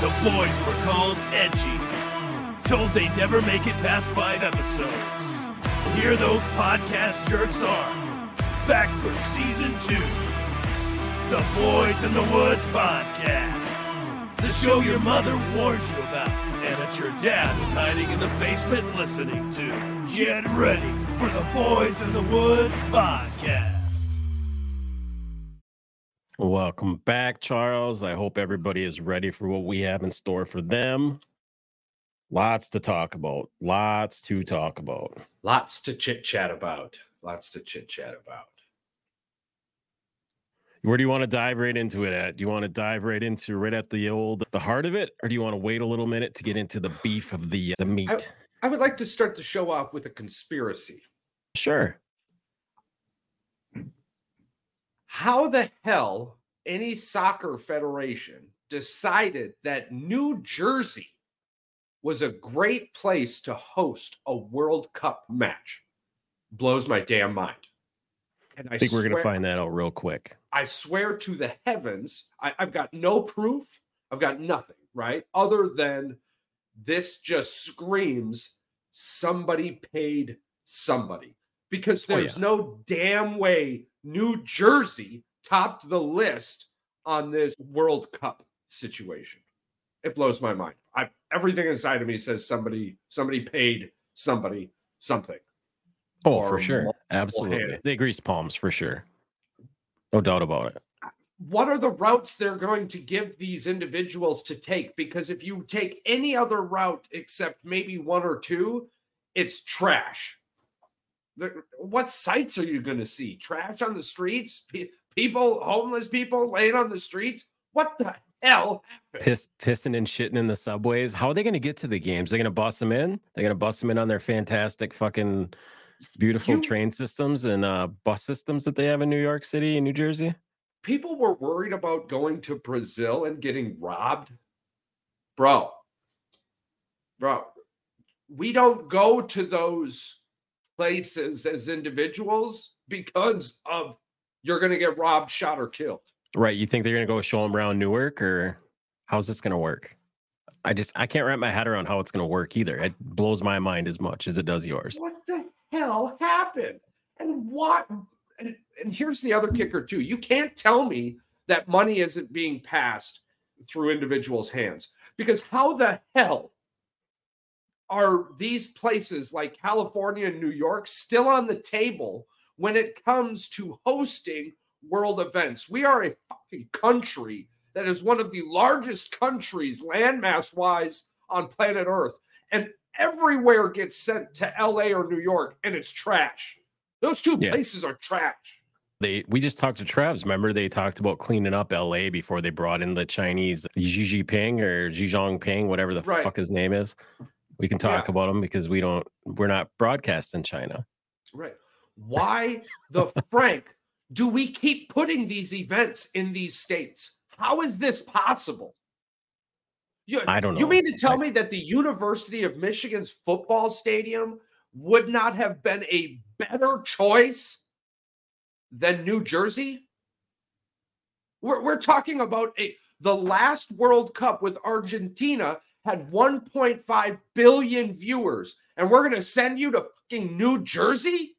The boys were called edgy. Told they'd never make it past five episodes. Here those podcast jerks are. Back for season two. The Boys in the Woods podcast. The show your mother warned you about and that your dad was hiding in the basement listening to. Get ready for the Boys in the Woods podcast. Welcome back, Charles. I hope everybody is ready for what we have in store for them. Lots to talk about. Lots to talk about. Lots to chit chat about. Lots to chit chat about. Where do you want to dive right into it at? Do you want to dive right into right at the old the heart of it, or do you want to wait a little minute to get into the beef of the uh, the meat? I, I would like to start the show off with a conspiracy. Sure. How the hell any soccer federation decided that New Jersey was a great place to host a World Cup match blows my damn mind. And I, I think we're going to find that out real quick. I swear to the heavens, I, I've got no proof. I've got nothing, right? Other than this just screams somebody paid somebody because oh, there's oh, yeah. no damn way New Jersey topped the list on this World Cup situation. It blows my mind. I everything inside of me says somebody somebody paid somebody something. Oh, for sure. Absolutely. They grease palms for sure. No doubt about it. What are the routes they're going to give these individuals to take? Because if you take any other route except maybe one or two, it's trash. What sights are you going to see? Trash on the streets? People, homeless people laying on the streets? What the hell Piss, pissing and shitting in the subways. How are they going to get to the games? They're going to bust them in? They're going to bust them in on their fantastic fucking beautiful you, train systems and uh, bus systems that they have in New York City and New Jersey? People were worried about going to Brazil and getting robbed. Bro, bro, we don't go to those places as individuals because of you're going to get robbed, shot, or killed. Right. You think they're going to go show them around Newark or how's this going to work? I just, I can't wrap my head around how it's going to work either. It blows my mind as much as it does yours. What the hell happened? And what? And, and here's the other kicker, too. You can't tell me that money isn't being passed through individuals' hands because how the hell are these places like California and New York still on the table when it comes to hosting world events? We are a fucking country that is one of the largest countries landmass wise on planet Earth. And everywhere gets sent to LA or New York and it's trash. Those two yeah. places are trash. They we just talked to Travs. Remember they talked about cleaning up LA before they brought in the Chinese Xi Jinping or Xi Jinping, whatever the right. fuck his name is. We can talk yeah. about him because we don't we're not broadcast in China. Right. Why the Frank do we keep putting these events in these states? How is this possible? You, I don't know. You mean to tell I, me that the University of Michigan's football stadium would not have been a better choice than New Jersey? We're, we're talking about a the last World Cup with Argentina had 1.5 billion viewers, and we're going to send you to fucking New Jersey?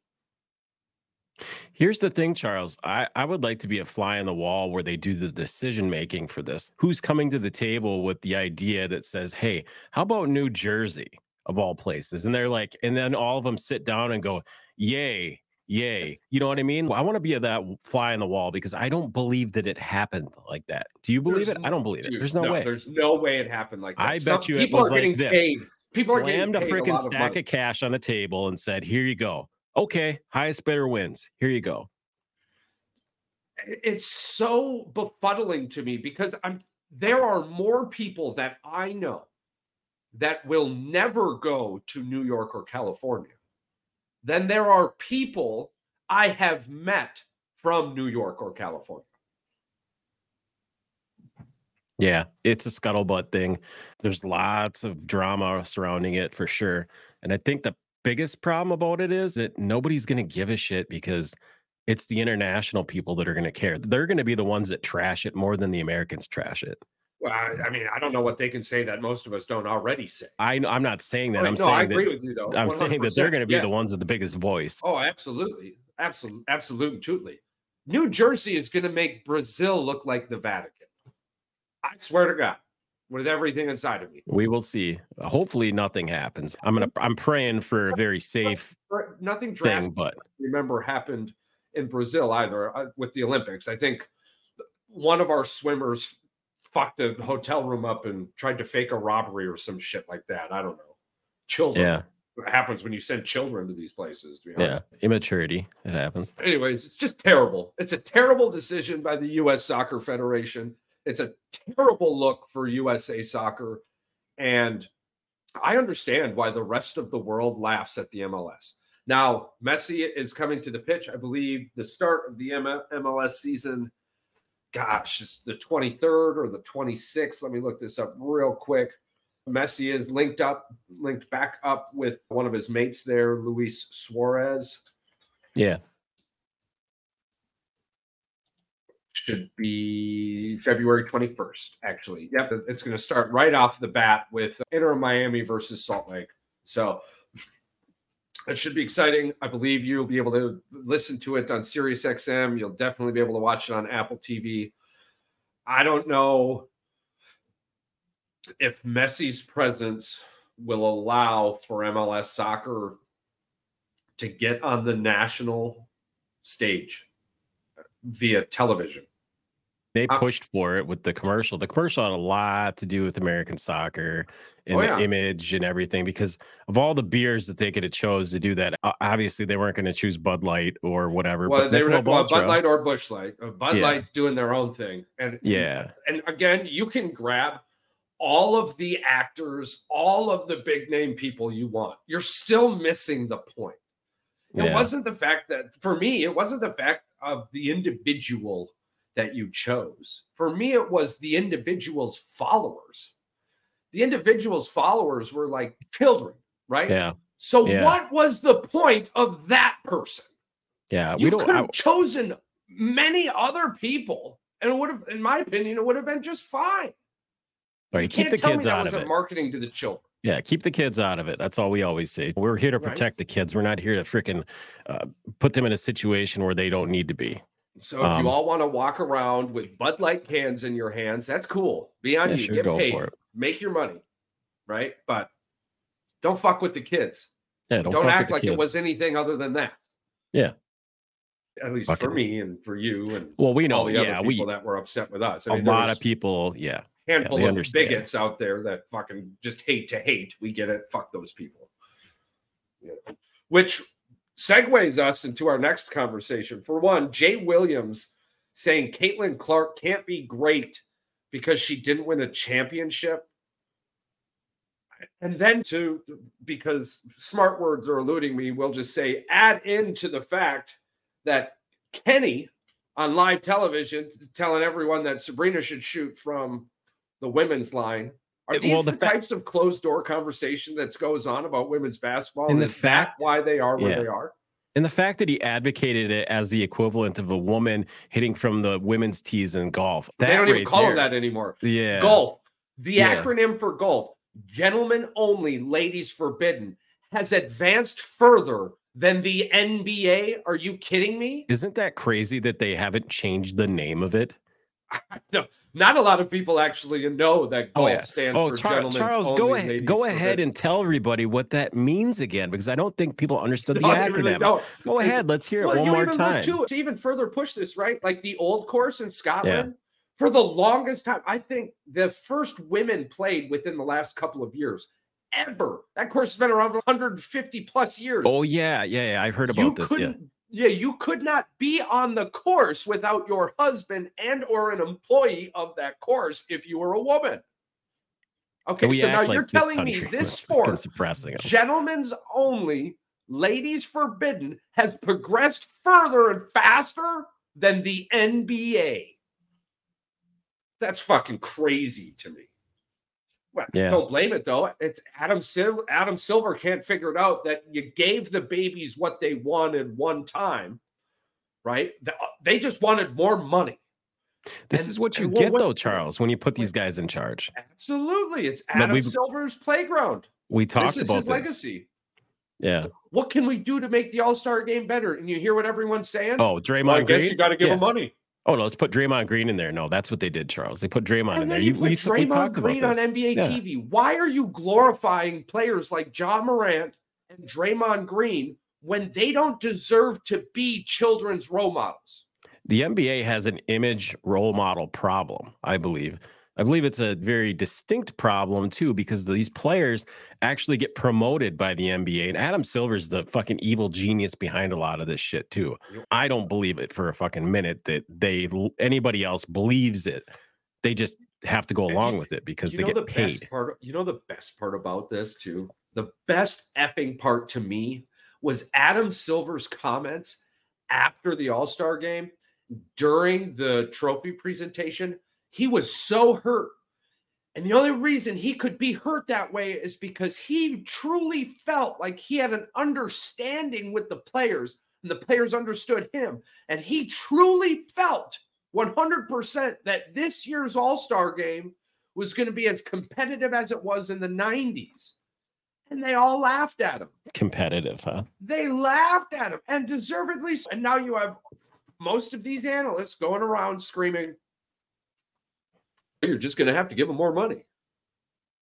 Here's the thing, Charles. I, I would like to be a fly on the wall where they do the decision making for this. Who's coming to the table with the idea that says, hey, how about New Jersey of all places? And they're like, and then all of them sit down and go, yay, yay. You know what I mean? I want to be that fly on the wall because I don't believe that it happened like that. Do you believe there's it? I don't believe dude, it. There's no, no, way. There's no way it happened like that. I Some bet you it was like this. Paid. People Slammed a freaking stack of, of cash on the table and said, here you go okay, highest bidder wins. Here you go. It's so befuddling to me because I'm there are more people that I know that will never go to New York or California than there are people I have met from New York or California. Yeah, it's a scuttlebutt thing. There's lots of drama surrounding it for sure. And I think the biggest problem about it is that nobody's going to give a shit because it's the international people that are going to care. They're going to be the ones that trash it more than the Americans trash it. Well, I, I mean, I don't know what they can say that most of us don't already say. I I'm not saying that. Oh, I'm no, I saying agree that with you though. I'm saying that they're going to be Yeah. the ones with the biggest voice. Oh, absolutely. Absolutely. Absolutely. New Jersey is going to make Brazil look like the Vatican. I swear to God, with everything inside of me. We will see. Hopefully, nothing happens. I'm gonna. I'm praying for a very safe Nothing thing, drastic, but remember, happened in Brazil either uh, with the Olympics. I think one of our swimmers fucked a hotel room up and tried to fake a robbery or some shit like that. I don't know. Children. yeah, happens when you send children to these places? To be yeah, immaturity. It happens. anyways, it's just terrible. It's a terrible decision by the U.S. Soccer Federation. It's a terrible look for USA Soccer. And I understand why the rest of the world laughs at the MLS. Now, Messi is coming to the pitch. I believe the start of the M- MLS season, gosh, it's the 23rd or the 26th. Let me look this up real quick. Messi is linked up, linked back up with one of his mates there, Luis Suarez. Yeah, should be February 21st, actually. Yep, it's going to start right off the bat with Inter Miami versus Salt Lake. So it should be exciting. I believe you'll be able to listen to it on Sirius XM. You'll definitely be able to watch it on Apple TV. I don't know if Messi's presence will allow for MLS soccer to get on the national stage via television. they pushed for it with the commercial. The commercial had a lot to do with American soccer and Oh, the image and everything because of all the beers that they could have chose to do that. Obviously, they weren't going to choose Bud Light or whatever. Well, but they were well, Bud Light or Busch Light. Uh, Bud Yeah. Light's doing their own thing, and Yeah, and again, you can grab all of the actors, all of the big name people you want. You're still missing the point. It yeah. wasn't the fact that for me, it wasn't the fact of the individual that you chose. For me, it was the individual's followers. The individual's followers were like children, right? Yeah, So Yeah. what was the point of that person? yeah. you we could I- have chosen many other people, and it would have, in my opinion, it would have been just fine. Right, You keep the kids that out of wasn't it. marking to the children. Yeah, keep the kids out of it. That's all we always say. We're here to Right. protect the kids. We're not here to freaking uh, put them in a situation where they don't need to be. So if Um, you all want to walk around with Bud Light cans in your hands, that's cool. Be on Yeah, you. sure, Get paid. for it. Make your money, right? But don't fuck with the kids. Yeah, Don't, don't, fuck act like it was anything other than that. Yeah. At least for Fucking- me and for you and Well, we know. all the Yeah, other we people that were upset with us. a I mean, there lot was- of people. Yeah, handful they of understand. bigots out there that fucking just hate to hate. We get it. Fuck those people. Yeah. Which segues us into our next conversation. For one, Jay Williams saying Caitlin Clark can't be great because she didn't win a championship. And then to because smart words are eluding me, we'll just say add into the fact that Kenny on live television telling everyone that Sabrina should shoot from the women's line. Are these well, the, the fa- types of closed door conversation that goes on about women's basketball? And the fact- why they are where Yeah. they are? and the fact that he advocated it as the equivalent of a woman hitting from the women's tees in golf. That they don't even right call there- that anymore. Yeah, Golf. The Yeah. acronym for golf, gentlemen only, ladies forbidden, has advanced further than the NBA. Are you kidding me? Isn't that crazy that they haven't changed the name of it? No, not a lot of people actually know that oh, golf Oh, yeah. stands Oh, for Char- gentlemen's Charles, only, go ahead, go ahead and tell everybody what that means again, because I don't think people understood the No, acronym. really. Go It's- ahead, let's hear it one more time. Too, to even further push this, right? Like the old course in Scotland, for the longest time, I think the first women played within the last couple of years ever. That course has been around 150 plus years. Oh yeah, yeah, yeah. I heard you about this. Couldn't, yeah, you could not be on the course without your husband and or an employee of that course if you were a woman. Okay, so now like you're telling me this sport fucking suppressing them. gentlemen's only, ladies forbidden, has progressed further and faster than the NBA. That's fucking crazy to me. Well, Yeah. don't blame it though. It's Adam Silver. Adam Silver can't figure it out that you gave the babies what they wanted one time, right? Uh, They just wanted more money. This And- is what you get what- though, Charles, when you put these guys in charge. Absolutely. It's Adam Silver's playground. We talked this is about his this. legacy. Yeah. What can we do to make the All Star game better? And you hear what everyone's saying? Oh, Well, I guess Green. you got to give Yeah. him money. Oh no, let's put Draymond Green in there. No, that's what they did, Charles. They put Draymond in And there. then you, put we, we Draymond about Green on. NBA Yeah. TV. Why are you glorifying players like Ja Morant and Draymond Green when they don't deserve to be children's role models? the NBA has an image role model problem, I believe. I believe it's a very distinct problem too, because these players actually get promoted by the NBA. And Adam Silver's the fucking evil genius behind a lot of this shit too. I don't believe it for a fucking minute that they anybody else believes it. They just have to go along you- with it because you they know get the paid. best part. You know the best part about this too. The best effing part to me was Adam Silver's comments after the All Star game during the trophy presentation. He was so hurt. And the only reason he could be hurt that way is because he truly felt like he had an understanding with the players and the players understood him. And he truly felt 100% that this year's All Star game was going to be as competitive as it was in the 90s. And they all laughed at him. Competitive, huh? They laughed at him and deservedly. so. And now you have most of these analysts going around screaming, you're just going to have to give them more money.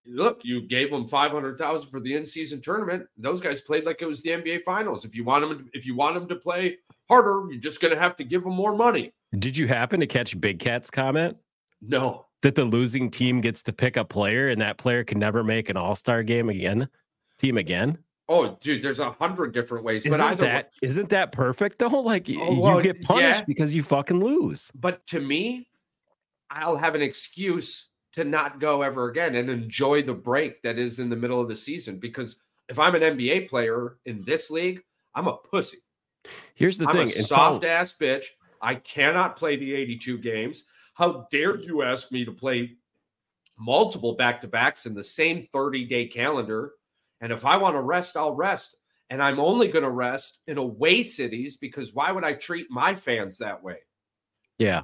Look, you gave them 500,000 for the in-season tournament. Those guys played like it was the NBA finals. If you want them if you want them to play harder, you're just going to have to give them more money. Did you happen to catch Big Cat's comment? No. that the losing team gets to pick a player and that player can never make an all-star game again team again Oh, dude, there's a hundred different ways. isn't but that isn't that perfect though like Oh, well, you get punished yeah. because you fucking lose but to me, I'll have an excuse to not go ever again and enjoy the break that is in the middle of the season. Because if I'm an NBA player in this league, I'm a pussy. here's the I'm thing a soft ass bitch. I cannot play the 82 games. How dare you ask me to play multiple back to backs in the same 30 day calendar? And if I want to rest, I'll rest. And I'm only going to rest in away cities because why would I treat my fans that way? yeah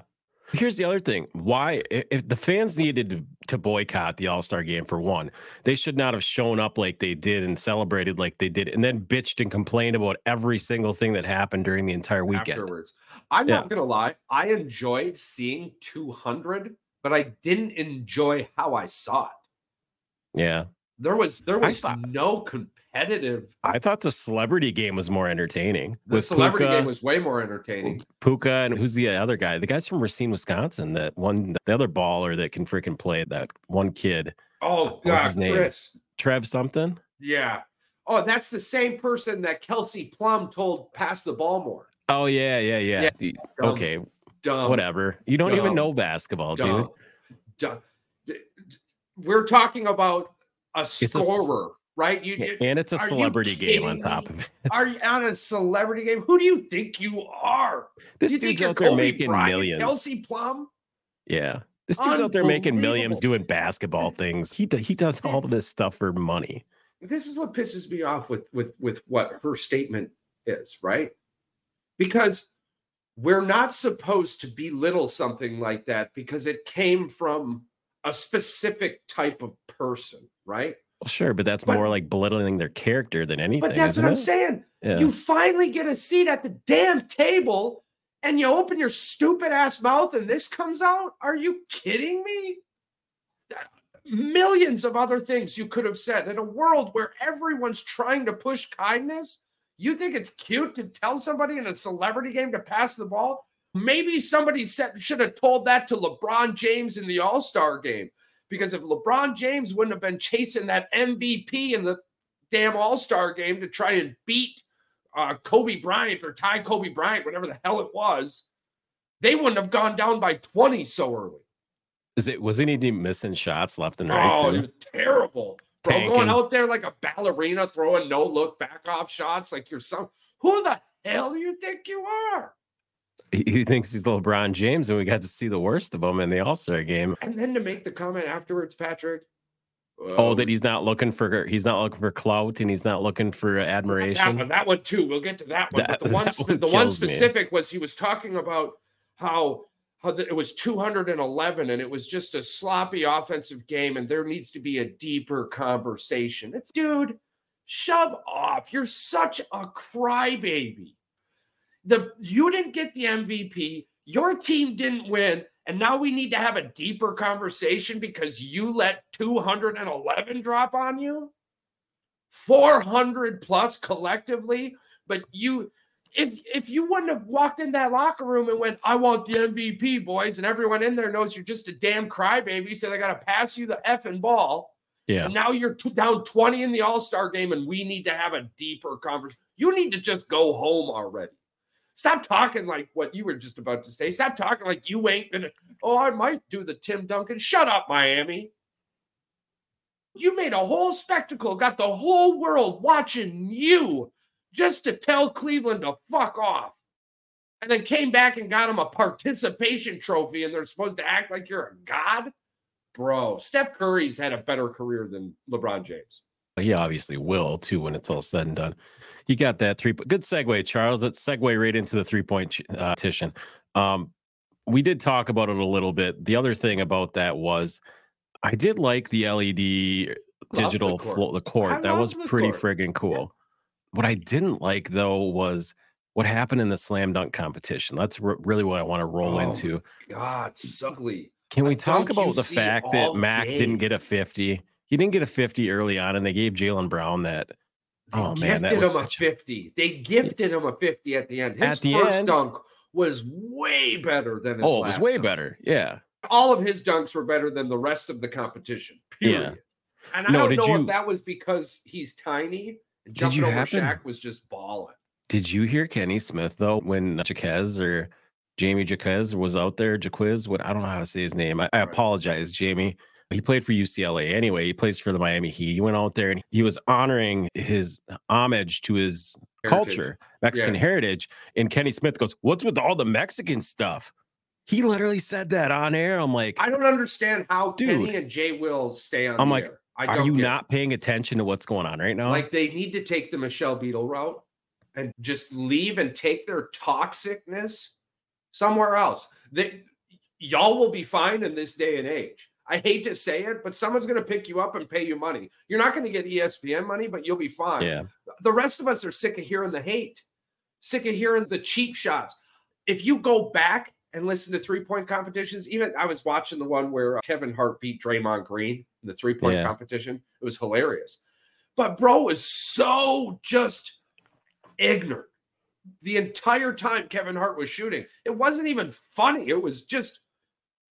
here's the other thing why if the fans needed to, to boycott the all-star game for one they should not have shown up like they did and celebrated like they did and then bitched and complained about every single thing that happened during the entire weekend afterwards. I'm Yeah. not gonna lie, I enjoyed seeing 200, but I didn't enjoy how I saw it. yeah There was there was thought- no competitive. i thought the celebrity game was more entertaining The celebrity Puka- game was way more entertaining. Puka and who's the other guy? The guy's from Racine, Wisconsin. That one, the other baller that can freaking play. That one kid, Oh What God, his name? Chris. Trev something. Yeah. Oh, that's the same person that Kelsey Plum told pass the ball more. Oh yeah, yeah, yeah. Yeah, The- Dumb, okay, dumb, whatever. You don't even know basketball, dude. dumb, dumb. D- d- We're talking about a a scorer, right? You, And it's a celebrity game on top of it. Are you on a celebrity game? Who do you think you are? This you dude's out there Kobe making Bryant, millions. Kelsey Plum? Yeah, this dude's out there making millions doing basketball things. He he does all of this stuff for money. This is what pisses me off with with with what her statement is, right? Because we're not supposed to belittle something like that because it came from a specific type of person, right? Well, sure, but that's But- more like belittling their character than anything. But that's what I'm it? saying. Yeah. You finally get a seat at the damn table and you open your stupid ass mouth and this comes out? Are you kidding me? Millions of other things you could have said in a world where everyone's trying to push kindness. You think it's cute to tell somebody in a celebrity game to pass the ball? Maybe somebody said, should have told that to LeBron James in the All Star game. Because if LeBron James wouldn't have been chasing that MVP in the damn All Star game to try and beat uh, Kobe Bryant or tie Kobe Bryant, whatever the hell it was, they wouldn't have gone down by 20 so early. Is it wasn't he missing shots left and right? oh, too? it was terrible. Bro, Tanking. going out there like a ballerina, throwing no look back off shots like you're some. Who the hell do you think you are? He, thinks he's LeBron James, and we got to see the worst of him in the All Star game. And then to make the comment afterwards, Patrick. Oh, um, that he's not looking for he's not looking for clout and he's not looking for admiration. That one, that one too. We'll get to that one. That- but the one, one the one kills me. specific was he was talking about how how the, it was 211 and it was just a sloppy offensive game and there needs to be a deeper conversation. It's dude, shove off. You're such a crybaby. The you didn't get the MVP, your team didn't win, and now we need to have a deeper conversation because you let 211 drop on you. 400 plus collectively, but you if if you wouldn't have walked in that locker room and went, I want the MVP, boys, and everyone in there knows you're just a damn crybaby, so they got to pass you the effing ball. Yeah. And now you're t- down 20 in the All Star game, and we need to have a deeper conversation. You need to just go home already. Stop talking like what you were just about to say. Stop talking like you ain't gonna. Oh, I might do the Tim Duncan. Shut up, Miami. You made a whole spectacle, got the whole world watching you just to tell Cleveland to fuck off. And then came back and got him a participation trophy, and they're supposed to act like you're a god? Bro, Steph Curry's had a better career than LeBron James. He obviously will too when it's all said and done. You got that three. Good segue, Charles. Let's segue right into the three point uh, petition. Um, we did talk about it a little bit. The other thing about that was I did like the LED digital the court. flo- the court. That was pretty court. friggin' cool. What I didn't like though was what happened in the slam dunk competition. That's r- really what I want to roll Oh, into. God, it's ugly. Can we talk about the fact that Mac didn't get a 50? He didn't get a 50 early on, and they gave Jaylen Brown that. They Oh, man, that was him a such a- 50. They gifted him a 50 at the end. His the first end? dunk was way better than his Oh, it was way dunk. better. Yeah. All of his dunks were better than the rest of the competition. Yeah. Period. And I No, don't know you- if that was because he's tiny and Did jumping you over happen- Shaq was just balling. Did you hear Kenny Smith though when Jaquez or Jamie Jaquez was out there? Jaquez, what I don't know how to say his name. I, I apologize, Jamie. He played for UCLA anyway. He plays for the Miami Heat. He went out there and he was honoring his homage to his Heritage. culture, Mexican Yeah. heritage. And Kenny Smith goes, "What's with all the Mexican stuff?" He literally said that on air. I'm like, I don't understand how Dude. Kenny and Jay Will stay on I'm like, air. Are you it. not paying attention to what's going on right now? Like they need to take the Michelle Beadle route and just leave and take their toxicness somewhere else. They, y'all will be fine in this day and age. I hate to say it, but someone's going to pick you up and pay you money. You're not going to get ESPN money, but you'll be fine. yeah, The rest of us are sick of hearing the hate, sick of hearing the cheap shots. If you go back and listen to three point competitions, even I was watching the one where uh, Kevin Hart beat Draymond Green in the three point Yeah. competition. It was hilarious. But bro was so just ignorant the entire time Kevin Hart was shooting. It wasn't even funny. It was just,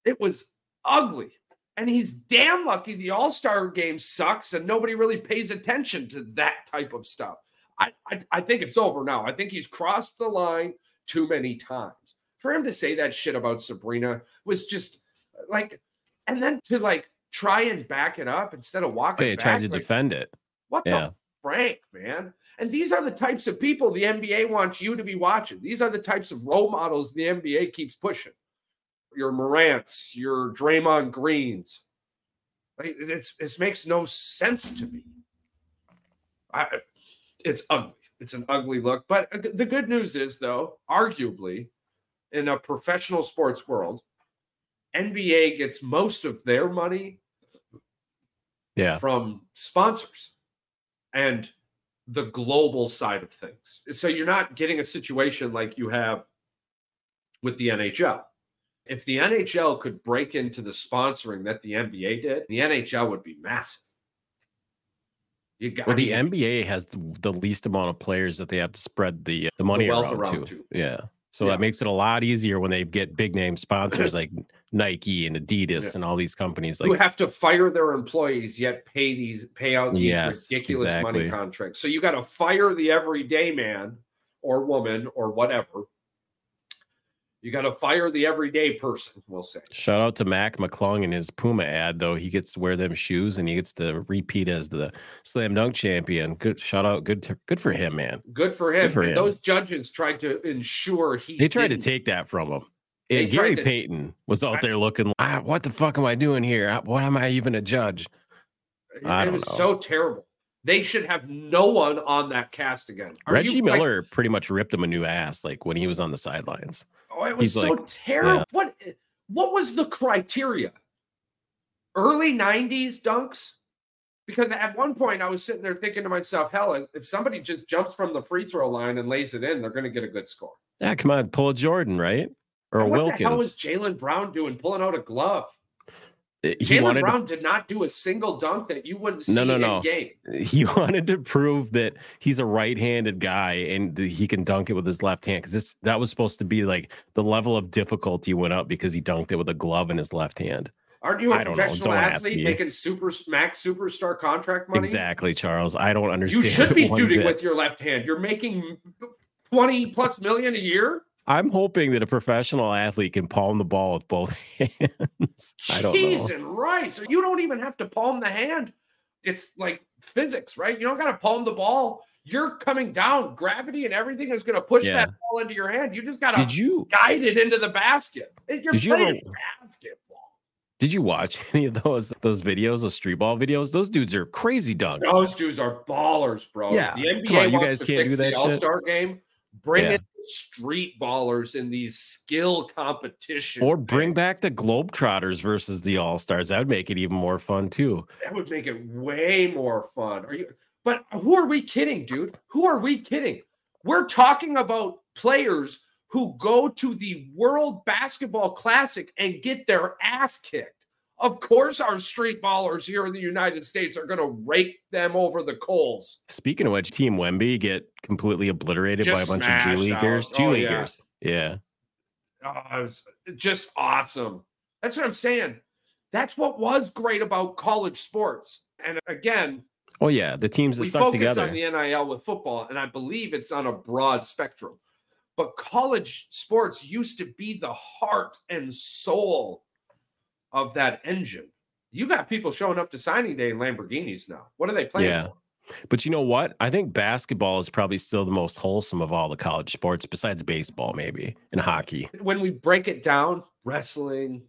it was ugly. And he's damn lucky the All Star game sucks and nobody really pays attention to that type of stuff. I, I, I think it's over now. I think he's crossed the line too many times. For him to say that shit about Sabrina was just uh, like, and then to like try and back it up instead of walking they back. tried to like, defend it. what Yeah. the Frank, man? And these are the types of people the NBA wants you to be watching. These are the types of role models the NBA keeps pushing. Your Morants, your Draymond Greens. Like, it's it makes no sense to me. I, it's ugly. It's an ugly look. But uh, the good news is, though, arguably, in a professional sports world, NBA gets most of their money Yeah, from sponsors and the global side of things. So you're not getting a situation like you have with the NHL. If the NHL could break into the sponsoring that the NBA did, the NHL would be massive. You got well, the NBA has the, the least amount of players that they have to spread the the money wealth around, around to. to. Yeah, so Yeah. that makes it a lot easier when they get big name sponsors like Nike and Adidas Yeah. and all these companies. who Like, have to fire their employees yet pay these pay out these Yes, ridiculous money contracts. So you got to fire the everyday man or woman or whatever. You got to fire the everyday person, we'll say. shout out to Mac McClung and his Puma ad though. He gets to wear them shoes and he gets to repeat as the slam dunk champion. Good shout out. Good to, good for him, man. Good for him. for And him. Those judges tried to ensure he They tried to didn't. take that from him. And Gary to- Payton was out I- there looking, ah, what the fuck am I doing here? Ah, What am I even a judge? I it was know. so terrible. They should have no one on that cast again. Are Reggie you, like- Miller pretty much ripped him a new ass like when he was on the sidelines. Oh, it was He's so like- terrible. yeah. What what was the criteria? Early 90s dunks? Because at one point I was sitting there thinking to myself, hell, if somebody just jumps from the free throw line and lays it in, they're going to get a good score. Yeah, come on, pull a Jordan, right? Or what Wilkins. the hell was Jaylen Brown doing pulling out a glove? Uh, he Jaylen wanted Brown did not do a single dunk that you wouldn't see No, no, in no. game. he wanted to prove that he's a right-handed guy and he can dunk it with his left hand because that was supposed to be like the level of difficulty went up because he dunked it with a glove in his left hand. Aren't you a I professional athlete making super max superstar contract money? Exactly, Charles. I don't understand. You should be shooting bit. with your left hand. You're making 20 plus million a year. I'm hoping that a professional athlete can palm the ball with both hands. I don't Cheese know. and rice. You don't even have to palm the hand. It's like physics, right? You don't got to palm the ball. You're coming down. Gravity and everything is going to push Yeah. that ball into your hand. You just got to you guide it into the basket. You're Did you playing basketball. did you watch any of those those videos, those street ball videos? Those dudes are crazy dunks. Those dudes are ballers, bro. Yeah. The NBA on, you wants guys to can't fix do that the. All Star game. Bring Yeah. in street ballers in these skill competitions. or bring back the Globetrotters versus the All Stars. That would make it even more fun too. that would make it way more fun. Are you? But who are we kidding, dude? Who are we kidding? We're talking about players who go to the World Basketball Classic and get their ass kicked. Of course, our street ballers here in the United States are going to rake them over the coals. Speaking of which, Team Wemby get completely obliterated Just by a bunch of G leaguers. G Oh, yeah. leaguers. Yeah. Oh, it was just awesome. That's what I'm saying. That's what was great about college sports. And again, Oh yeah. The teams that we stuck focus together. on the NIL with football, and I believe it's on a broad spectrum. But college sports used to be the heart and soul of that engine. You got people showing up to signing day in Lamborghinis now. What are they playing Yeah. for? But you know what? I think basketball is probably still the most wholesome of all the college sports, besides baseball, maybe, and hockey. When we break it down, wrestling,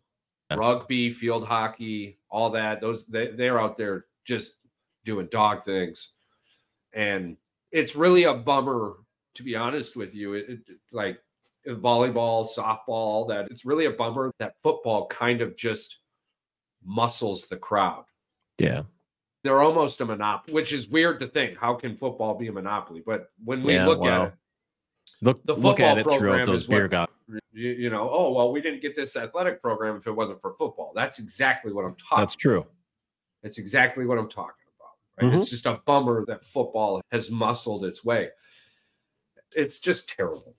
Yeah. rugby, field hockey, all that, those they, they're out there just doing dog things. And it's really a bummer, to be honest with you. It, it- like volleyball, softball, that It's really a bummer that football kind of just muscles the crowd. Yeah. They're almost a monopoly, which is weird to think. How can football be a monopoly? But when we Yeah, look well, at it, Look, The look at football it program those is what- beer goggles. you, you know, oh well, we didn't get this athletic program if it wasn't for football. That's exactly what I'm talking. That's true. That's exactly what I'm talking about. Right? Mm-hmm. It's just a bummer that football has muscled its way. It's just terrible.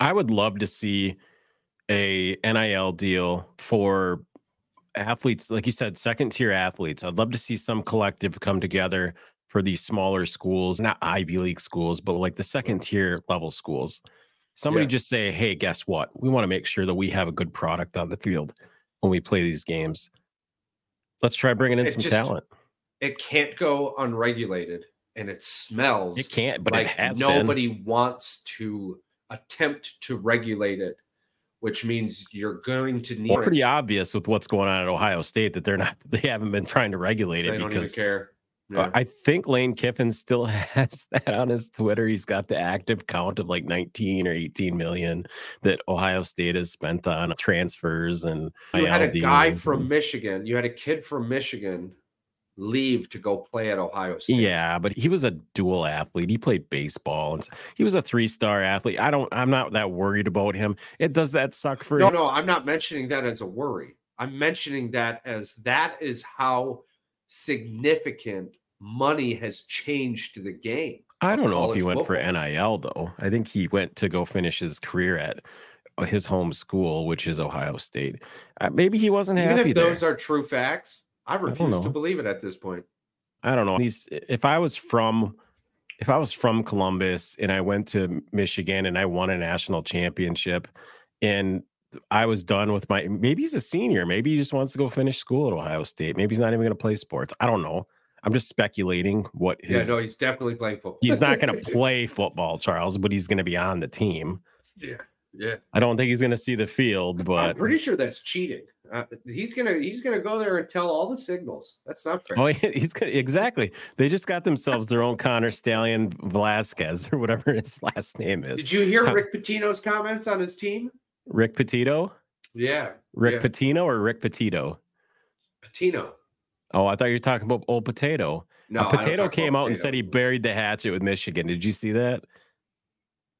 I would love to see a NIL deal for athletes, like you said, second tier athletes. I'd love to see some collective come together for these smaller schools, not Ivy League schools, but like the second tier level schools. Somebody Yeah. just say, hey, guess what? We want to make sure that we have a good product on the field when we play these games. Let's try bringing in It some just- talent. It can't go unregulated, and it smells. It can't, but like it has been. nobody wants to attempt to regulate it, which means you're going to need. Well, pretty obvious with what's going on at Ohio State that they're not, they haven't been trying to regulate They it don't because even care. Yeah. I think Lane Kiffin still has that on his Twitter. He's got the active count of like 19 or 18 million that Ohio State has spent on transfers and you had a guy from and- Michigan. You had a kid from Michigan leave to go play at Ohio State. yeah, but he was a dual athlete. He played baseball and he was a three-star athlete. I don't I'm not that worried about him. It does that suck for No, him? no, I'm not mentioning that as a worry. I'm mentioning that as that is how significant money has changed the game. I don't know if he went for football. NIL though. I think he went to go finish his career at uh, his home school, which is Ohio State. Uh, maybe he wasn't Even happy if there. those are true facts, I refuse to believe it at this point. I don't know. These if I was from if I was from Columbus and I went to Michigan and I won a national championship and I was done with my maybe he's a senior, maybe he just wants to go finish school at Ohio State. Maybe he's not even going to play sports. I don't know. I'm just speculating what his yeah, no, he's definitely playing football. he's not going to play football, Charles, but he's going to be on the team. yeah, yeah. I don't think he's going to see the field, but I'm pretty sure that's cheating. Uh, he's gonna he's gonna go there and tell all the signals. That's not fair. oh, he's gonna, exactly. They just got themselves their own Connor Stallion Velasquez or whatever his last name is. Did you hear Rick Pitino's comments on his team? Rick Petito? Yeah. Rick yeah. Pitino or Rick Petito? Patino. Oh, I thought you were talking about old potato. No, A potato came out and said he buried the hatchet with Michigan. Did you see that?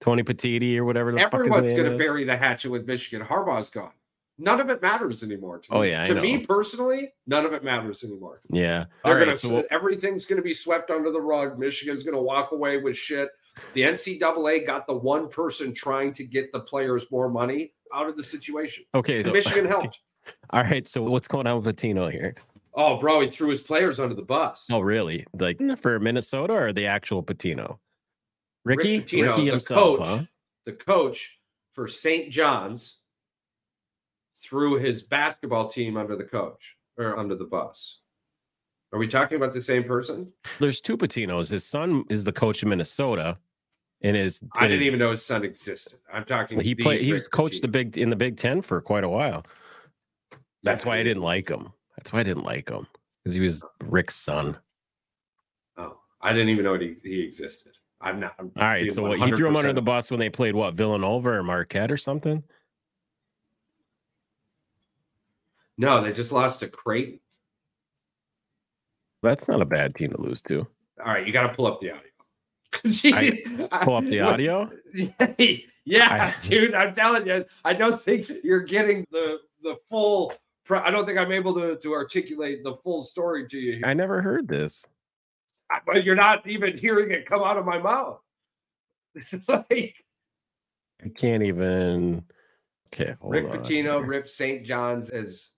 Tony Petiti or whatever the Everyone's fuck his going to is. bury the hatchet with Michigan. Harbaugh's gone. None of it matters anymore. To Oh, me. yeah, I to me personally, none of it matters anymore. Yeah. They're All gonna right. So we'll- everything's gonna be swept under the rug. Michigan's gonna walk away with shit. The NCAA got the one person trying to get the players more money out of the situation. okay. So, Michigan helped. all right. So what's going on with Patino here? Oh, bro, he threw his players under the bus. Oh, really? Like for Minnesota or the actual Patino? Ricky, Rick Pitino, Ricky the himself, coach. huh? The coach for St. John's threw his basketball team under the coach or under the bus. Are we talking about the same person? There's two Patinos. His son is the coach in Minnesota, and his I and didn't his- even know his son existed. I'm talking. he played. He was coached the big in the Big Ten for quite a while. That's why I didn't like him. That's why I didn't like him because he was Rick's son. Oh, I didn't even know he, he existed. I'm not. I'm All right, so what, he threw him under the bus when they played what Villanova or Marquette or something. No, they just lost to Creighton. That's not a bad team to lose to. All right, you got to pull up the audio. Gee, Pull up the I- audio. yeah, I- dude, I'm telling you, I don't think you're getting the the full. I don't think I'm able to to articulate the full story to you. Here. I never heard this. But you're not even hearing it come out of my mouth. like I can't even. Okay, hold Rick on Pitino ripped St. John's as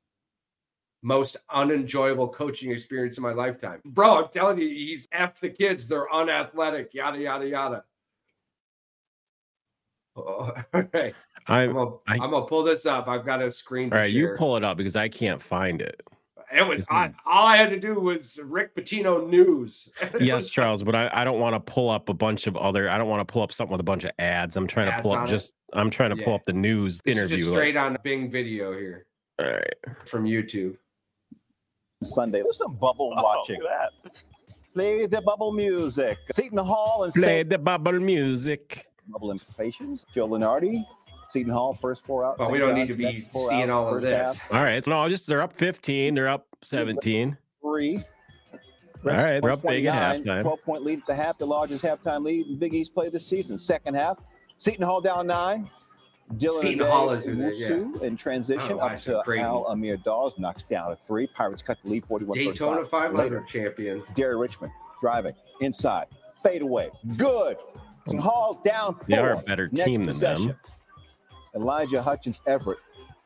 most unenjoyable coaching experience in my lifetime. Bro, I'm telling you, he's F the kids. They're unathletic, yada, yada, yada. Oh, all right. I'm I'm gonna pull this up. I've got a screen. to right, you pull it up because I can't find it. It was I, all I had to do was Rick Pitino news. Yes, Charles, but I, I don't want to pull up a bunch of other. I don't want to pull up something with a bunch of ads. I'm trying to pull on up it? just. I'm trying to pull up the news This interview. just like- straight on Bing video here all right. from YouTube. Sunday. There's some bubble watching. Play the bubble music. Seton Hall and Play St. the bubble music. Bubble implications. Joe Lunardi. Seton Hall first four out. But we don't need to be seeing out, all of first this. half, All right. So no, just they're up 15. They're up 17. three. All right, they're up big at halftime. 12 point lead at the half, the largest halftime lead in Big East play this season. Second half, Seton Hall down nine. Dylan Seton Ade Hall is who they- yeah. In transition oh, up to Creighton. Al Amir Dawes knocks down a three. Pirates cut the lead 41 Daytona 35. 500 Later, champion. Derry Richmond driving inside, fade away, good. Seton Hall down four. They are a better Next team than possession. them. Elijah Hutchins Everett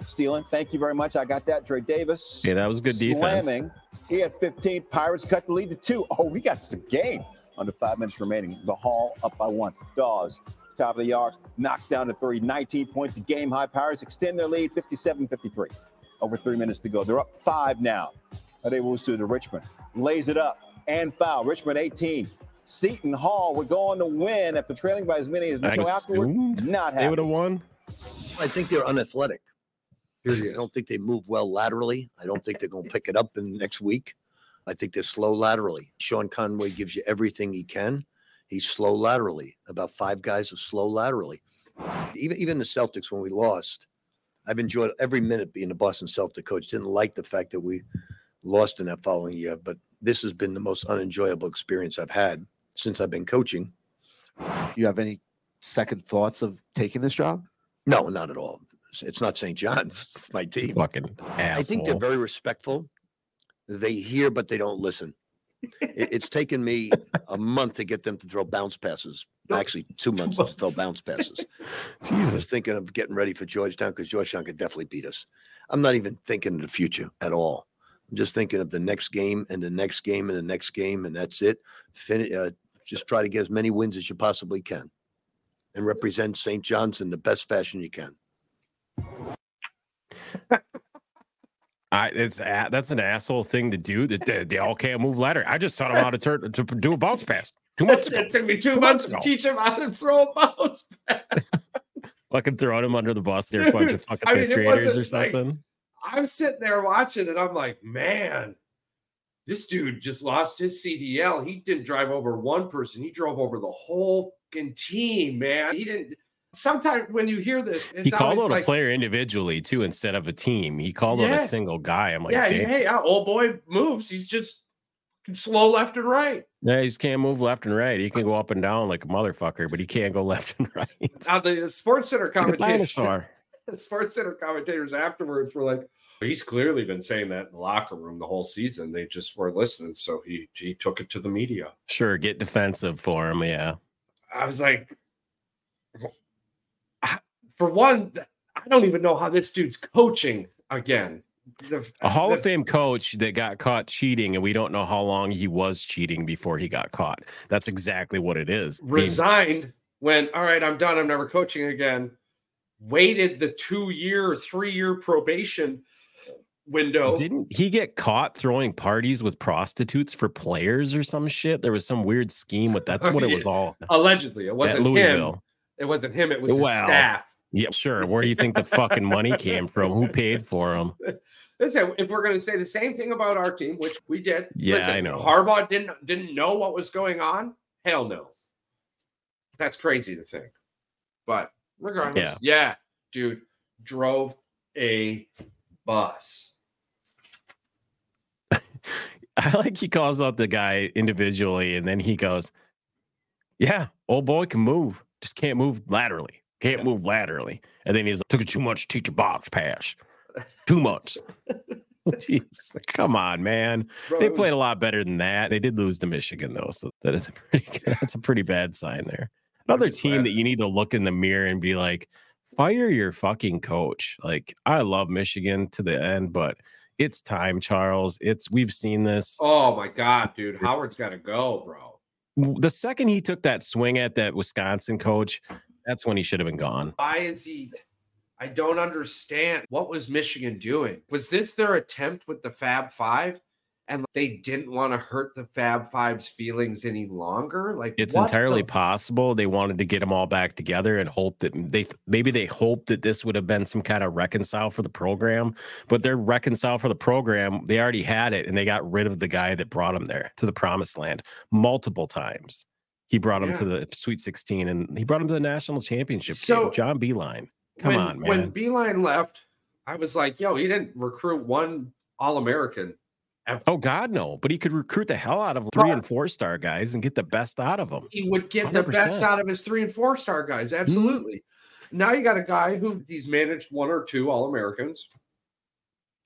stealing. Thank you very much. I got that. Dre Davis. Yeah, that was good defense. Slamming. He had 15. Pirates cut the lead to two. Oh, we got the game. Under five minutes remaining. The Hall up by one. Dawes, top of the arc, knocks down to three. 19 points. Game high. Pirates extend their lead 57 53. Over three minutes to go. They're up five now. They moves to the Richmond. Lays it up and foul. Richmond 18. Seton Hall would go on to win after trailing by as many as I until afterward. Not They would have won. I think they're unathletic. I is. don't think they move well laterally. I don't think they're going to pick it up in the next week. I think they're slow laterally. Sean Conway gives you everything he can. He's slow laterally. About five guys are slow laterally. Even even the Celtics when we lost, I've enjoyed every minute being the Boston Celtic coach. Didn't like the fact that we lost in that following year, but this has been the most unenjoyable experience I've had since I've been coaching. you have any second thoughts of taking this job? No, not at all. It's- It's not St. John's. It's my team. Fucking asshole. I think they're very respectful. They hear, but they don't listen. It, it's taken me a month to get them to throw bounce passes. Actually, two months to throw bounce passes. I was Jesus. thinking of getting ready for Georgetown because Georgetown could definitely beat us. I'm not even thinking of the future at all. I'm just thinking of the next game and the next game and the next game, and that's it. Fin- uh, just try to get as many wins as you possibly can and represent St. John's in the best fashion you can. I it's a, that's an asshole thing to do. That they, they all can't move ladder. I just taught them how to turn to do a bounce pass two months ago. It took me two Two months months to teach him how to throw a bounce pass. Fucking throwing him under the bus. They're a bunch of fucking I mean, fifth graders or wasn't like- something. I'm sitting there watching and I'm like, man, this dude just lost his CDL. He didn't drive over one person, he drove over the whole fucking team, man. He didn't Sometimes when you hear this, it's he called out like, a player individually too instead of a team. He called out a single guy. I'm like, yeah, he's, hey, old boy moves. He's just slow left and right. Yeah, he just can't move left and right. He can go up and down like a motherfucker, but he can't go left and right. Now the Sports Center commentators, the Sports Center commentators afterwards were like, he's clearly been saying that in the locker room the whole season. They just weren't listening, so he he took it to the media. Sure, get defensive for him. Yeah. I was like, for one, I don't even know how this dude's coaching again. The- A Hall the- of Fame coach that got caught cheating, and we don't know how long he was cheating before he got caught. That's exactly what it is. Resigned when all right i'm done i'm never coaching again waited the two year three year probation window Didn't he get caught throwing parties with prostitutes for players or some shit? There was some weird scheme with that's what it was all allegedly it wasn't him Louisville. it wasn't him it was his staff Yeah, sure. Where do you think the fucking money came from? Who paid for them? listen if we're going to say the same thing about our team which we did Yeah, listen, I know. harbaugh didn't didn't know what was going on hell no that's crazy to think but regardless Yeah. yeah dude drove a bus I like he calls out the guy individually, and then he goes, "Yeah, old boy can move, just can't move laterally. Can't move laterally." And then he's like, "Took it too much to teach a box pass. Too much." Jeez, come on, man. Bro, They it was- played a lot better than that. They did lose to Michigan though, so that is a pretty good, that's a pretty bad sign there. Another team glad- that you need to look in the mirror and be like, fire your fucking coach. Like I love Michigan to the end, but it's time, Charles. It's we've seen this. Oh my god, dude, Howard's got to go, bro. The second he took that swing at that Wisconsin coach, that's when he should have been gone. Why is he? I don't understand. What was Michigan doing? Was this their attempt with the Fab Five, and they didn't want to hurt the Fab Five's feelings any longer? Like It's entirely the- possible they wanted to get them all back together and hope that they maybe they hoped that this would have been some kind of reconcile for the program, but their reconcile for the program, they already had it and they got rid of the guy that brought them there to the promised land multiple times. He brought him to the Sweet 16 and he brought him to the national championship. So- game. John Beilein. Come when, on, man. When Beilein left, I was like, yo, he didn't recruit one All American. Oh God, no! But he could recruit the hell out of three and four star guys and get the best out of them. He would get the best out of his three and four star Mm-hmm. guys. Absolutely. Now you got a guy who he's managed one or two All Americans.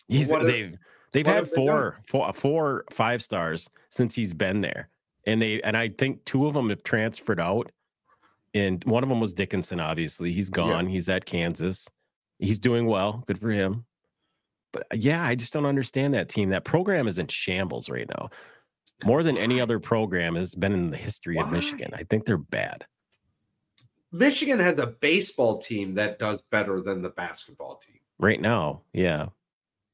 He's What they've they've had have they four, four four five stars since he's been there, and they and I think two of them have transferred out, and one of them was Dickinson. Obviously, he's gone. He's at Kansas. He's doing well. Good for him. But uh, yeah, I just don't understand that team. That program is in shambles right now. More than any other program has been in the history of Michigan. I think they're bad. Michigan has a baseball team that does better than the basketball team Right now, yeah.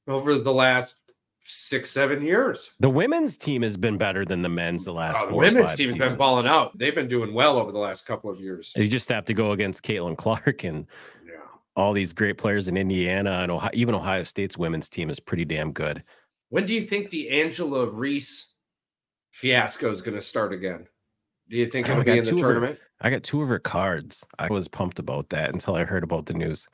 over the last six, seven years. The women's team has been better than the men's the last Uh, the four or women's five team's been balling out. They've been doing well over the last couple of years. You just have to go against Caitlin Clark and. All these great players in Indiana and Ohio, even Ohio State's women's team is pretty damn good. When do you think the Angela Reese fiasco is going to start again? Do you think it'll be in the of her- tournament? I got two of her cards. I was pumped about that until I heard about the news.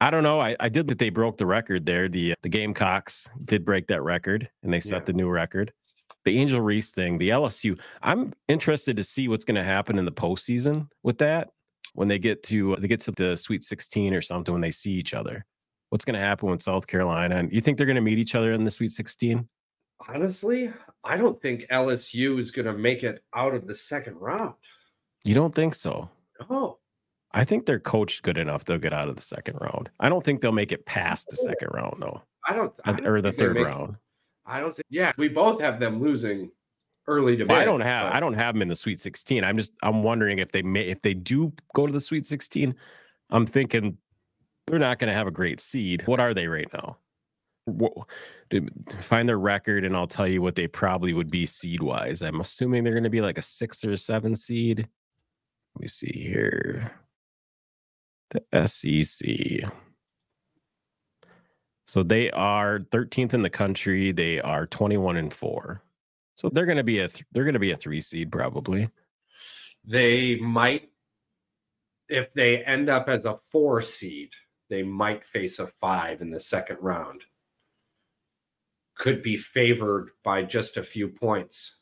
I don't know. I, I did that they broke the record there. The uh, the Gamecocks did break that record and they set Yeah. the new record. The Angel Reese thing, the LSU. I'm interested to see what's going to happen in the postseason with that when they get to they get to the Sweet 16 or something when they see each other. What's going to happen with South Carolina? And you think they're going to meet each other in the Sweet 16? Honestly, I don't think LSU is going to make it out of the second round. You don't think so? No. I think they're coached good enough they'll get out of the second round. I don't think they'll make it past the oh. second round though, I don't. I don't or the third round. I don't think. Yeah, we both have them losing early to Well, I don't have but I don't have them in the Sweet 16. I'm just I'm wondering if they may if they do go to the Sweet 16. I'm thinking they're not going to have a great seed. What are they right now? Wha- to- to Find their record, and I'll tell you what they probably would be seed wise. I'm assuming they're going to be like a six or seven seed. Let me see here. The SEC. So they are 13th in the country. They are 21 and four. So they're going to be a th- they're going to be a three seed probably. they might if they end up as a four seed, they might face a five in the second round. Could be favored by just a few points.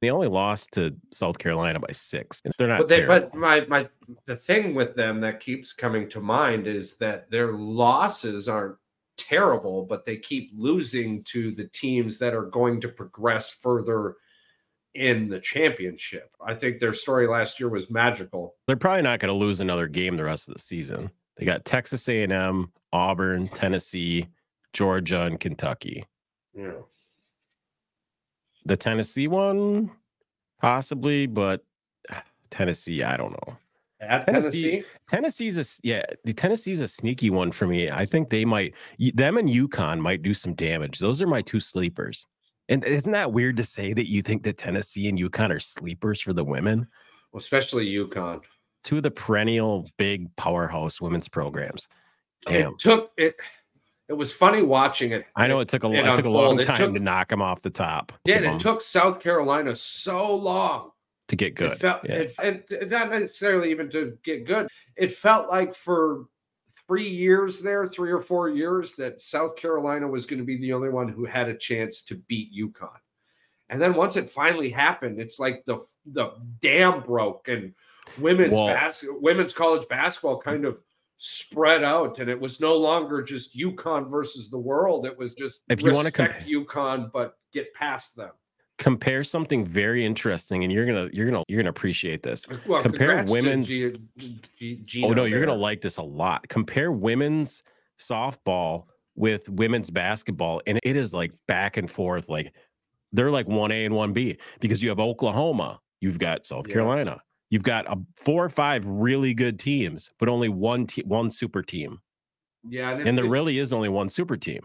They only lost to South Carolina by six. They're not. But, they, but my my the thing with them that keeps coming to mind is that their losses aren't terrible, but they keep losing to the teams that are going to progress further in the championship. I think their story last year was magical. they're probably not going to lose another game the rest of the season. They got Texas A&M, Auburn, Tennessee, Georgia, and Kentucky. Yeah. The Tennessee one, possibly, but Tennessee, I don't know. At Tennessee- Tennessee, Tennessee's a s- yeah. The Tennessee's a sneaky one for me. I think they might them and UConn might do some damage. Those are my two sleepers. And isn't that weird to say that you think that Tennessee and UConn are sleepers for the women? well, especially UConn. Two of the perennial big powerhouse women's programs. Damn. It took it. It was funny watching it. I know it took a, it it took a long time took- to knock them off the top. Did to, it them took South Carolina so long to get good. It felt, yeah. it, and not necessarily even to get good. It felt like for three years there, three or four years, that South Carolina was going to be the only one who had a chance to beat UConn. And then once it finally happened, it's like the the dam broke and women's Well- bas- women's college basketball kind of spread out, and it was no longer just UConn versus the world. It was just If you wanna respect UConn, but get past them. Compare something very interesting, and you're gonna you're gonna you're gonna appreciate this. Well, Compare women's- G- G- Oh no, you're gonna like this a lot. Compare women's softball with women's basketball, and it is like back and forth. Like they're like one A and one B because you have Oklahoma, you've got South Yeah. Carolina, you've got a four or five really good teams, but only one te- one super team, Yeah, and, and there it- really is only one super team.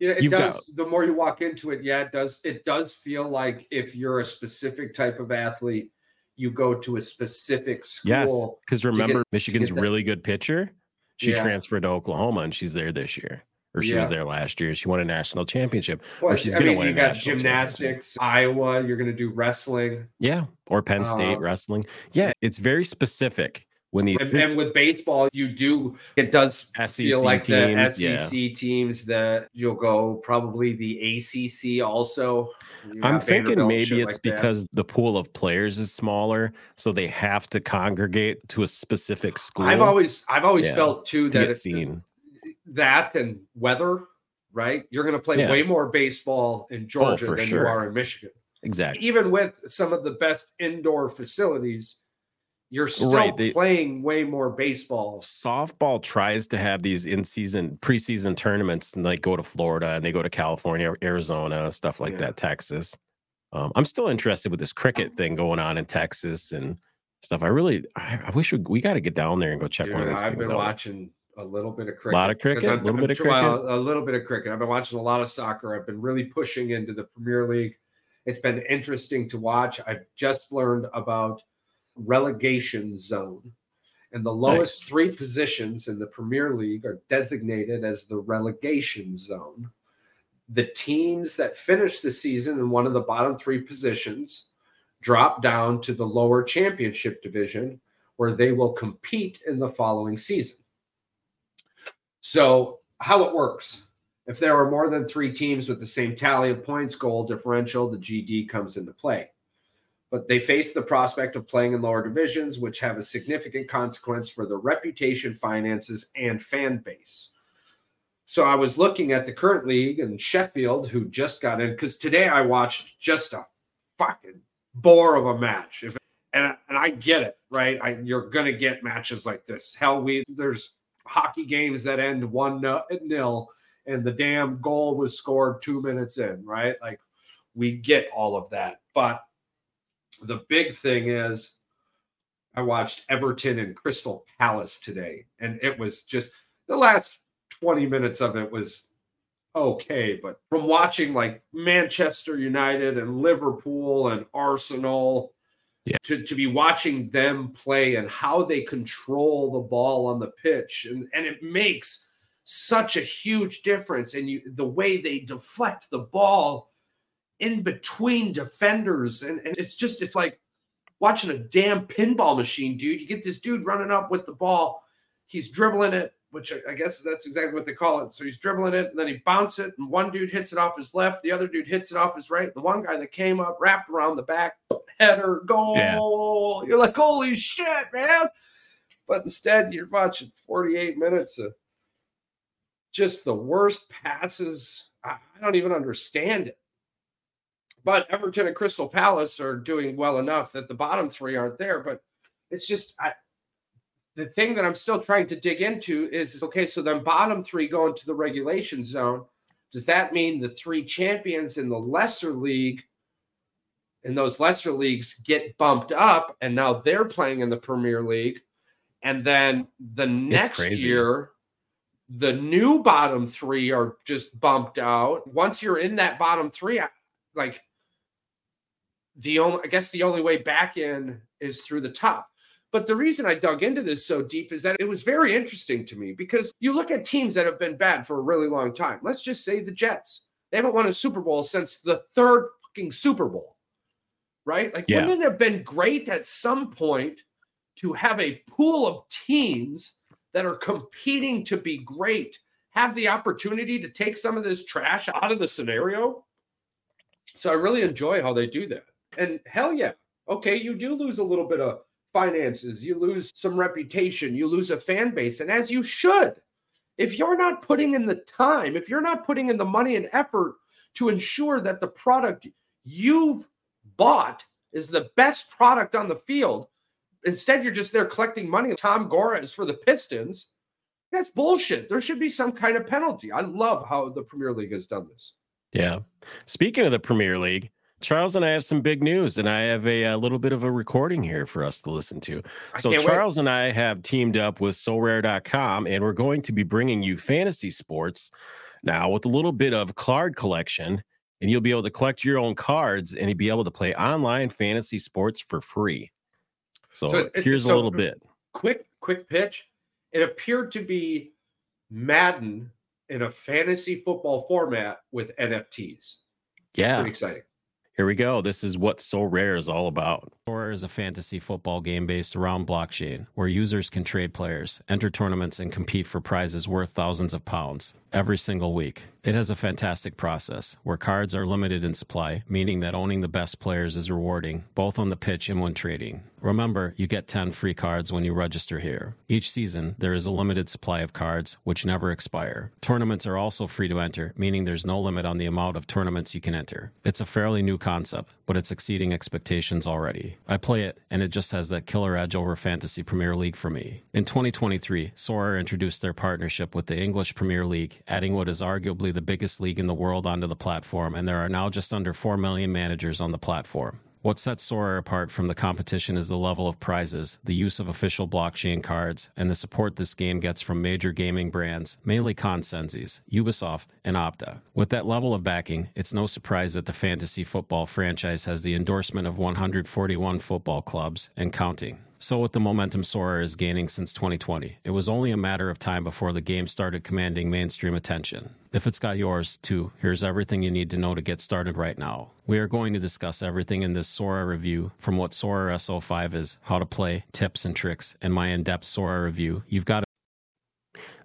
Yeah, it you've got- does. the more you walk into it, yeah, it does. It does feel like if you're a specific type of athlete, you go to a specific school. Yes, because remember to Michigan's really good pitcher. She Yeah. transferred to Oklahoma, and she's there this year, or she was there last year. She won a national championship. Well, she's gonna win you got gymnastics, Iowa. You're going to do wrestling, Yeah, or Penn State Uh, wrestling. Yeah, it's very specific when these and, and with baseball, you do. It does SEC feel like the teams, yeah. SEC teams that you'll go probably the ACC also. I'm thinking Vanderbilt, maybe it's like that. because the pool of players is smaller, so they have to congregate to a specific school. I've always I've always Yeah, felt too that get it, seen. that and weather, right? You're going to play Yeah. way more baseball in oh, Georgia for than sure. you are in Michigan. Exactly. Even with some of the best indoor facilities, you're still Right, they- playing way more baseball. Softball tries to have these in-season, preseason tournaments, and they go to Florida and they go to California, Arizona, stuff like Yeah. that, Texas. Um, I'm still interested with this cricket thing going on in Texas and stuff. I really, I, I wish we, we got to get down there and go check Dude, one of these I've things been out. watching a little bit of cricket. A lot of cricket? A little bit of tr- well, a little bit of cricket. I've been watching a lot of soccer. I've been really pushing into the Premier League. It's been interesting to watch. I've just learned about relegation zone. And the lowest three positions in the Premier League are designated as the relegation zone. The teams that finish the season in one of the bottom three positions drop down to the lower championship division where they will compete in the following season. So, how it works if there are more than three teams with the same tally of points, goal differential, the GD comes into play. But they face the prospect of playing in lower divisions, which have a significant consequence for their reputation, finances, and fan base. So I was looking at the current league and Sheffield, who just got in, because today I watched just a fucking bore of a match. If and and I get it, right? I, you're gonna get matches like this. Hell, we there's hockey games that end one nil, and the damn goal was scored two minutes in, right? Like we get all of that, but the big thing is, I watched Everton and Crystal Palace today, and it was just the last 20 minutes of it was okay. But from watching like Manchester United and Liverpool and Arsenal, Yeah. to, to be watching them play and how they control the ball on the pitch, and, and it makes such a huge difference. And you the way they deflect the ball in between defenders, and, and it's just it's like watching a damn pinball machine, dude. You get this dude running up with the ball. He's dribbling it, which I guess that's exactly what they call it. So he's dribbling it, and then he bounces it, and one dude hits it off his left, the other dude hits it off his right. The one guy that came up wrapped around the back, header, goal. Yeah. You're like, holy shit, man. But instead, you're watching 48 minutes of just the worst passes. I don't even understand it. But Everton and Crystal Palace are doing well enough that the bottom three aren't there. But it's just I, the thing that I'm still trying to dig into is okay, so then bottom three go into the regulation zone. Does that mean the three champions in the lesser league, in those lesser leagues, get bumped up and now they're playing in the Premier League? And then the next year, the new bottom three are just bumped out. Once you're in that bottom three, like the only, I guess the only way back in is through the top. But the reason I dug into this so deep is that it was very interesting to me because you look at teams that have been bad for a really long time. Let's just say the Jets. They haven't won a Super Bowl since the third fucking Super Bowl, right? Like, yeah. wouldn't it have been great at some point to have a pool of teams that are competing to be great have the opportunity to take some of this trash out of the scenario? So I really enjoy how they do that. And hell yeah, okay, you do lose a little bit of finances, you lose some reputation, you lose a fan base, and as you should. If you're not putting in the time, if you're not putting in the money and effort to ensure that the product you've bought is the best product on the field, instead you're just there collecting money. Tom Gores is for the Pistons. That's bullshit. There should be some kind of penalty. I love how the Premier League has done this. Yeah. Speaking of the Premier League, Charles and I have some big news, and I have a, a, little bit of a recording here for us to listen to. So, Charles wait. and I have teamed up with SoRare.com, and we're going to be bringing you fantasy sports now with a little bit of card collection, and you'll be able to collect your own cards and you'll be able to play online fantasy sports for free. So, so here's so a little bit. Quick, quick pitch. It appeared to be Madden in a fantasy football format with NFTs. Yeah. Pretty exciting. Here we go. This is what Sorare is all about. Sorare is a fantasy football game based around blockchain where users can trade players, enter tournaments, and compete for prizes worth thousands of pounds every single week. It has a fantastic process where cards are limited in supply, meaning that owning the best players is rewarding, both on the pitch and when trading. Remember, you get 10 free cards when you register here. Each season, there is a limited supply of cards, which never expire. Tournaments are also free to enter, meaning there's no limit on the amount of tournaments you can enter. It's a fairly new concept, but it's exceeding expectations already. I play it, and it just has that killer edge over Fantasy Premier League for me. In 2023, Sorare introduced their partnership with the English Premier League, adding what is arguably the biggest league in the world onto the platform, and there are now just under 4 million managers on the platform. What sets Sorare apart from the competition is the level of prizes, the use of official blockchain cards, and the support this game gets from major gaming brands, mainly ConsenSys, Ubisoft, and Opta. With that level of backing, it's no surprise that the fantasy football franchise has the endorsement of 141 football clubs and counting. So, with the momentum Sorare is gaining since 2020, it was only a matter of time before the game started commanding mainstream attention. If it's got yours, too, here's everything you need to know to get started right now. We are going to discuss everything in this Sorare review from what Sorare SO5 is, how to play, tips and tricks, and my in depth Sorare review. You've got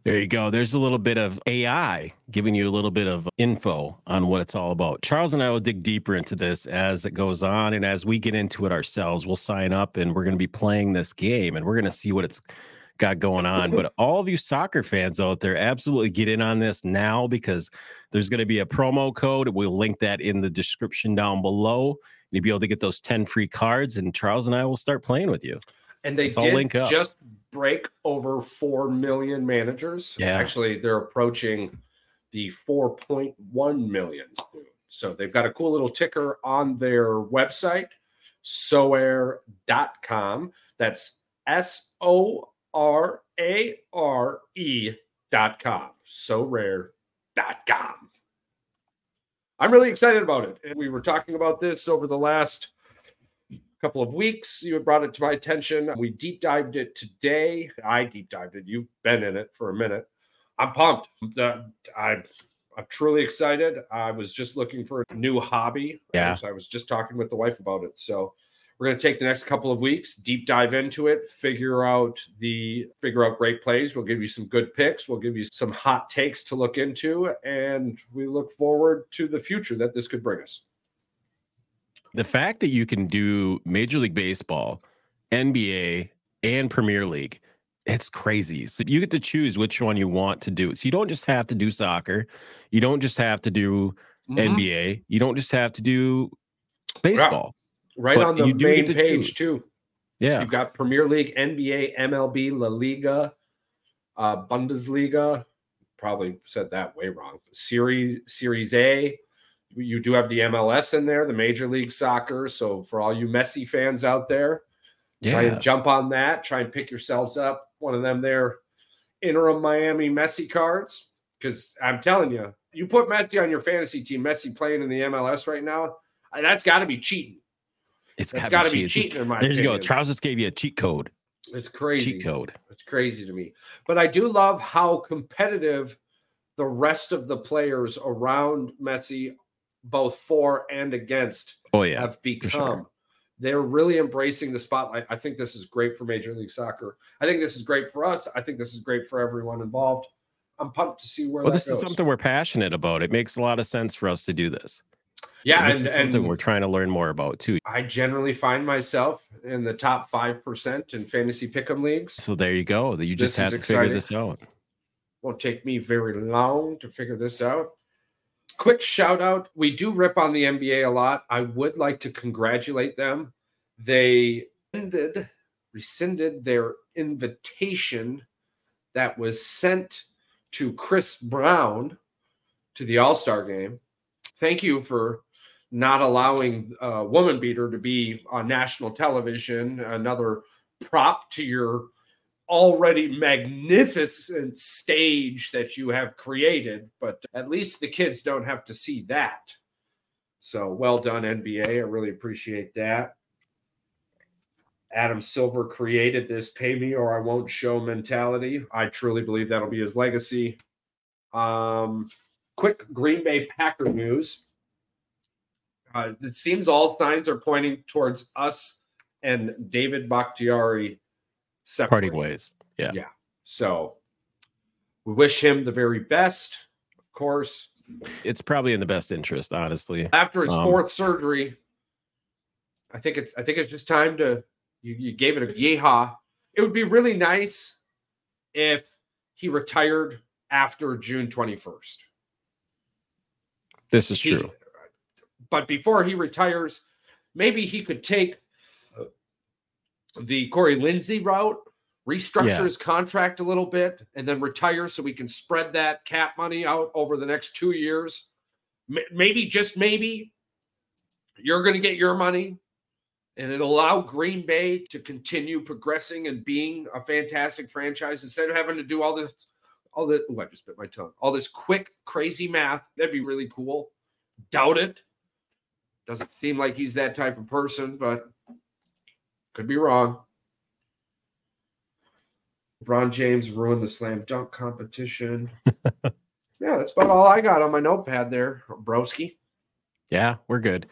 there you go. There's a little bit of AI giving you a little bit of info on what it's all about. Charles and I will dig deeper into this as it goes on. And as we get into it ourselves, we'll sign up and we're going to be playing this game and we're going to see what it's got going on. Mm-hmm. But all of you soccer fans out there, absolutely get in on this now because there's going to be a promo code. We'll link that in the description down below. You'll be able to get those 10 free cards, and Charles and I will start playing with you. And they did link up. just break over 4 million managers. Yeah. Actually, they're approaching the 4.1 million. So they've got a cool little ticker on their website, sorare.com. That's S O R A R E dot com. Sorare.com. I'm really excited about it. And we were talking about this over the last couple of weeks. You had brought it to my attention. We deep dived it today. I deep dived it. You've been in it for a minute. I'm pumped. I'm, I'm truly excited. I was just looking for a new hobby. Yeah. I was just talking with the wife about it. So We're going to take the next couple of weeks, deep dive into it, figure out the figure out great plays. We'll give you some good picks. We'll give you some hot takes to look into, and we look forward to the future that this could bring us. The fact that you can do Major League Baseball, NBA, and Premier League, it's crazy. So you get to choose which one you want to do. So you don't just have to do soccer. You don't just have to do Mhm. NBA. You don't just have to do baseball. Right But on the main to page, choose. too. Yeah. You've got Premier League, NBA, MLB, La Liga, uh, Bundesliga. Probably said that way wrong. Series Series A. You do have the MLS in there, the Major League Soccer. So for all you Messi fans out there, try and jump on that. Try and pick yourselves up one of them there Inter Miami Messi cards. Because I'm telling you, you put Messi on your fantasy team, Messi playing in the MLS right now, that's got to be cheating. It's got to be cheating. in my There you go. opinion. Just gave you a cheat code. It's crazy. Cheat code. It's crazy to me. But I do love how competitive the rest of the players around Messi, both for and against, Oh yeah. have become. sure. They're really embracing the spotlight. I think this is great for Major League Soccer. I think this is great for us. I think this is great for everyone involved. I'm pumped to see where Well, this goes. is something we're passionate about. It makes a lot of sense for us to do this. yeah, this and, is something and we're trying to learn more about too. I generally find myself in the top five percent in fantasy pick'em leagues. So there you go. That you just This have to figure this out. won't take me very long to figure this out. Quick shout out. We do rip on the NBA a lot. I would like to congratulate them. They ended, rescinded their invitation that was sent to Chris Brown to the All Star game. Thank you for not allowing uh, Woman Beater to be on national television, another prop to your already magnificent stage that you have created, but at least the kids don't have to see that. So well done, NBA. I really appreciate that. Adam Silver created this pay me or I won't show mentality. I truly believe that'll be his legacy. Um, quick Green Bay Packer news. Uh, it seems all signs are pointing towards us and David Bakhtiari separating. Parting ways. Yeah. Yeah. So we wish him the very best, of course. It's probably in the best interest, honestly. After his Um, fourth surgery, I think it's I think it's just time to you, you gave it a yeehaw. It would be really nice if he retired after June 21st. This is He- true. but before he retires, maybe he could take the Corey Linsley route, restructure Yeah. his contract a little bit, and then retire so we can spread that cap money out over the next two years. Maybe, just maybe, you're going to get your money, and it'll allow Green Bay to continue progressing and being a fantastic franchise instead of having to do all this. All the oh, I just bit my tongue. All this quick, crazy math. That'd be really cool. Doubt it. Doesn't seem like he's that type of person, but could be wrong. LeBron James ruined the slam dunk competition. yeah, that's about all I got on my notepad there, broski. Yeah, we're good.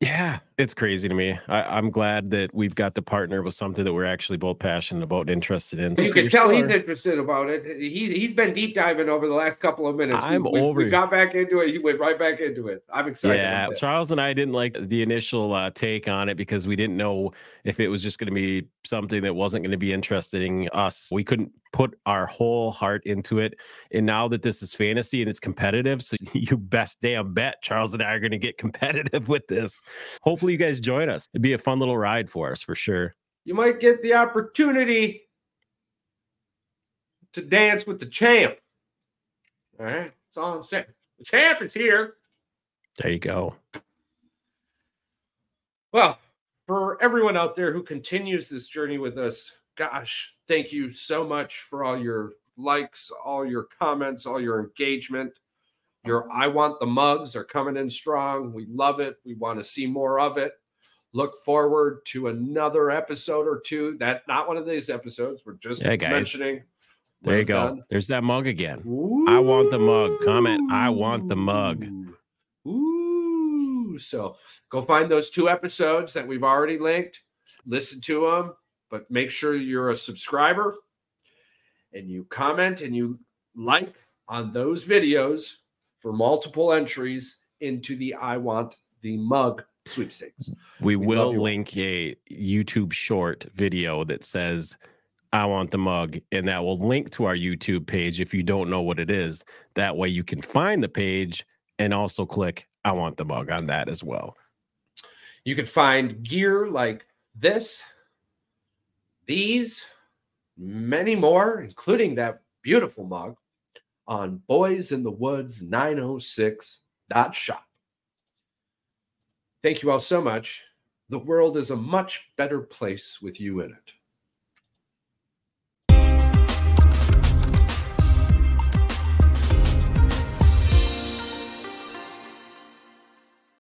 Yeah, it's crazy to me. I, I'm glad that we've got to partner with something that we're actually both passionate about and interested in. You So can you're tell still he's interested about it. He's he's been deep diving over the last couple of minutes. We- I'm we, over We it. got back into it. He went right back into it. I'm excited. Yeah. Charles and I didn't like the initial uh, take on it because we didn't know if it was just going to be something that wasn't going to be interesting us. We couldn't put our whole heart into it. And now that this is fantasy and it's competitive, so you best damn bet Charles and I are going to get competitive with this. Hopefully, you guys join us. It'd be a fun little ride for us for sure. you might get the opportunity to dance with the champ. All right, that's all I'm saying. The champ is here. There you go. Well, for everyone out there who continues this journey with us, gosh, thank you so much for all your likes, all your comments, all your engagement. Your I want the mugs are coming in strong. We love it. We want to see more of it. Look forward to another episode or two. That not one of these episodes. We're just Yeah, mentioning. There you go. done. There's that mug again. I want the mug. Comment, I want the mug. Ooh. So go find those two episodes that we've already linked, listen to them, but make sure you're a subscriber and you comment and you like on those videos for multiple entries into the I Want the Mug sweepstakes. We, We will link a YouTube short video that says, I want the mug, and that will link to our YouTube page if you don't know what it is. That way you can find the page and also click, I want the mug on that as well. You can find gear like this, these, many more, including that beautiful mug, on Boys in the Woods 906.shop. Thank you all so much. The world is a much better place with you in it.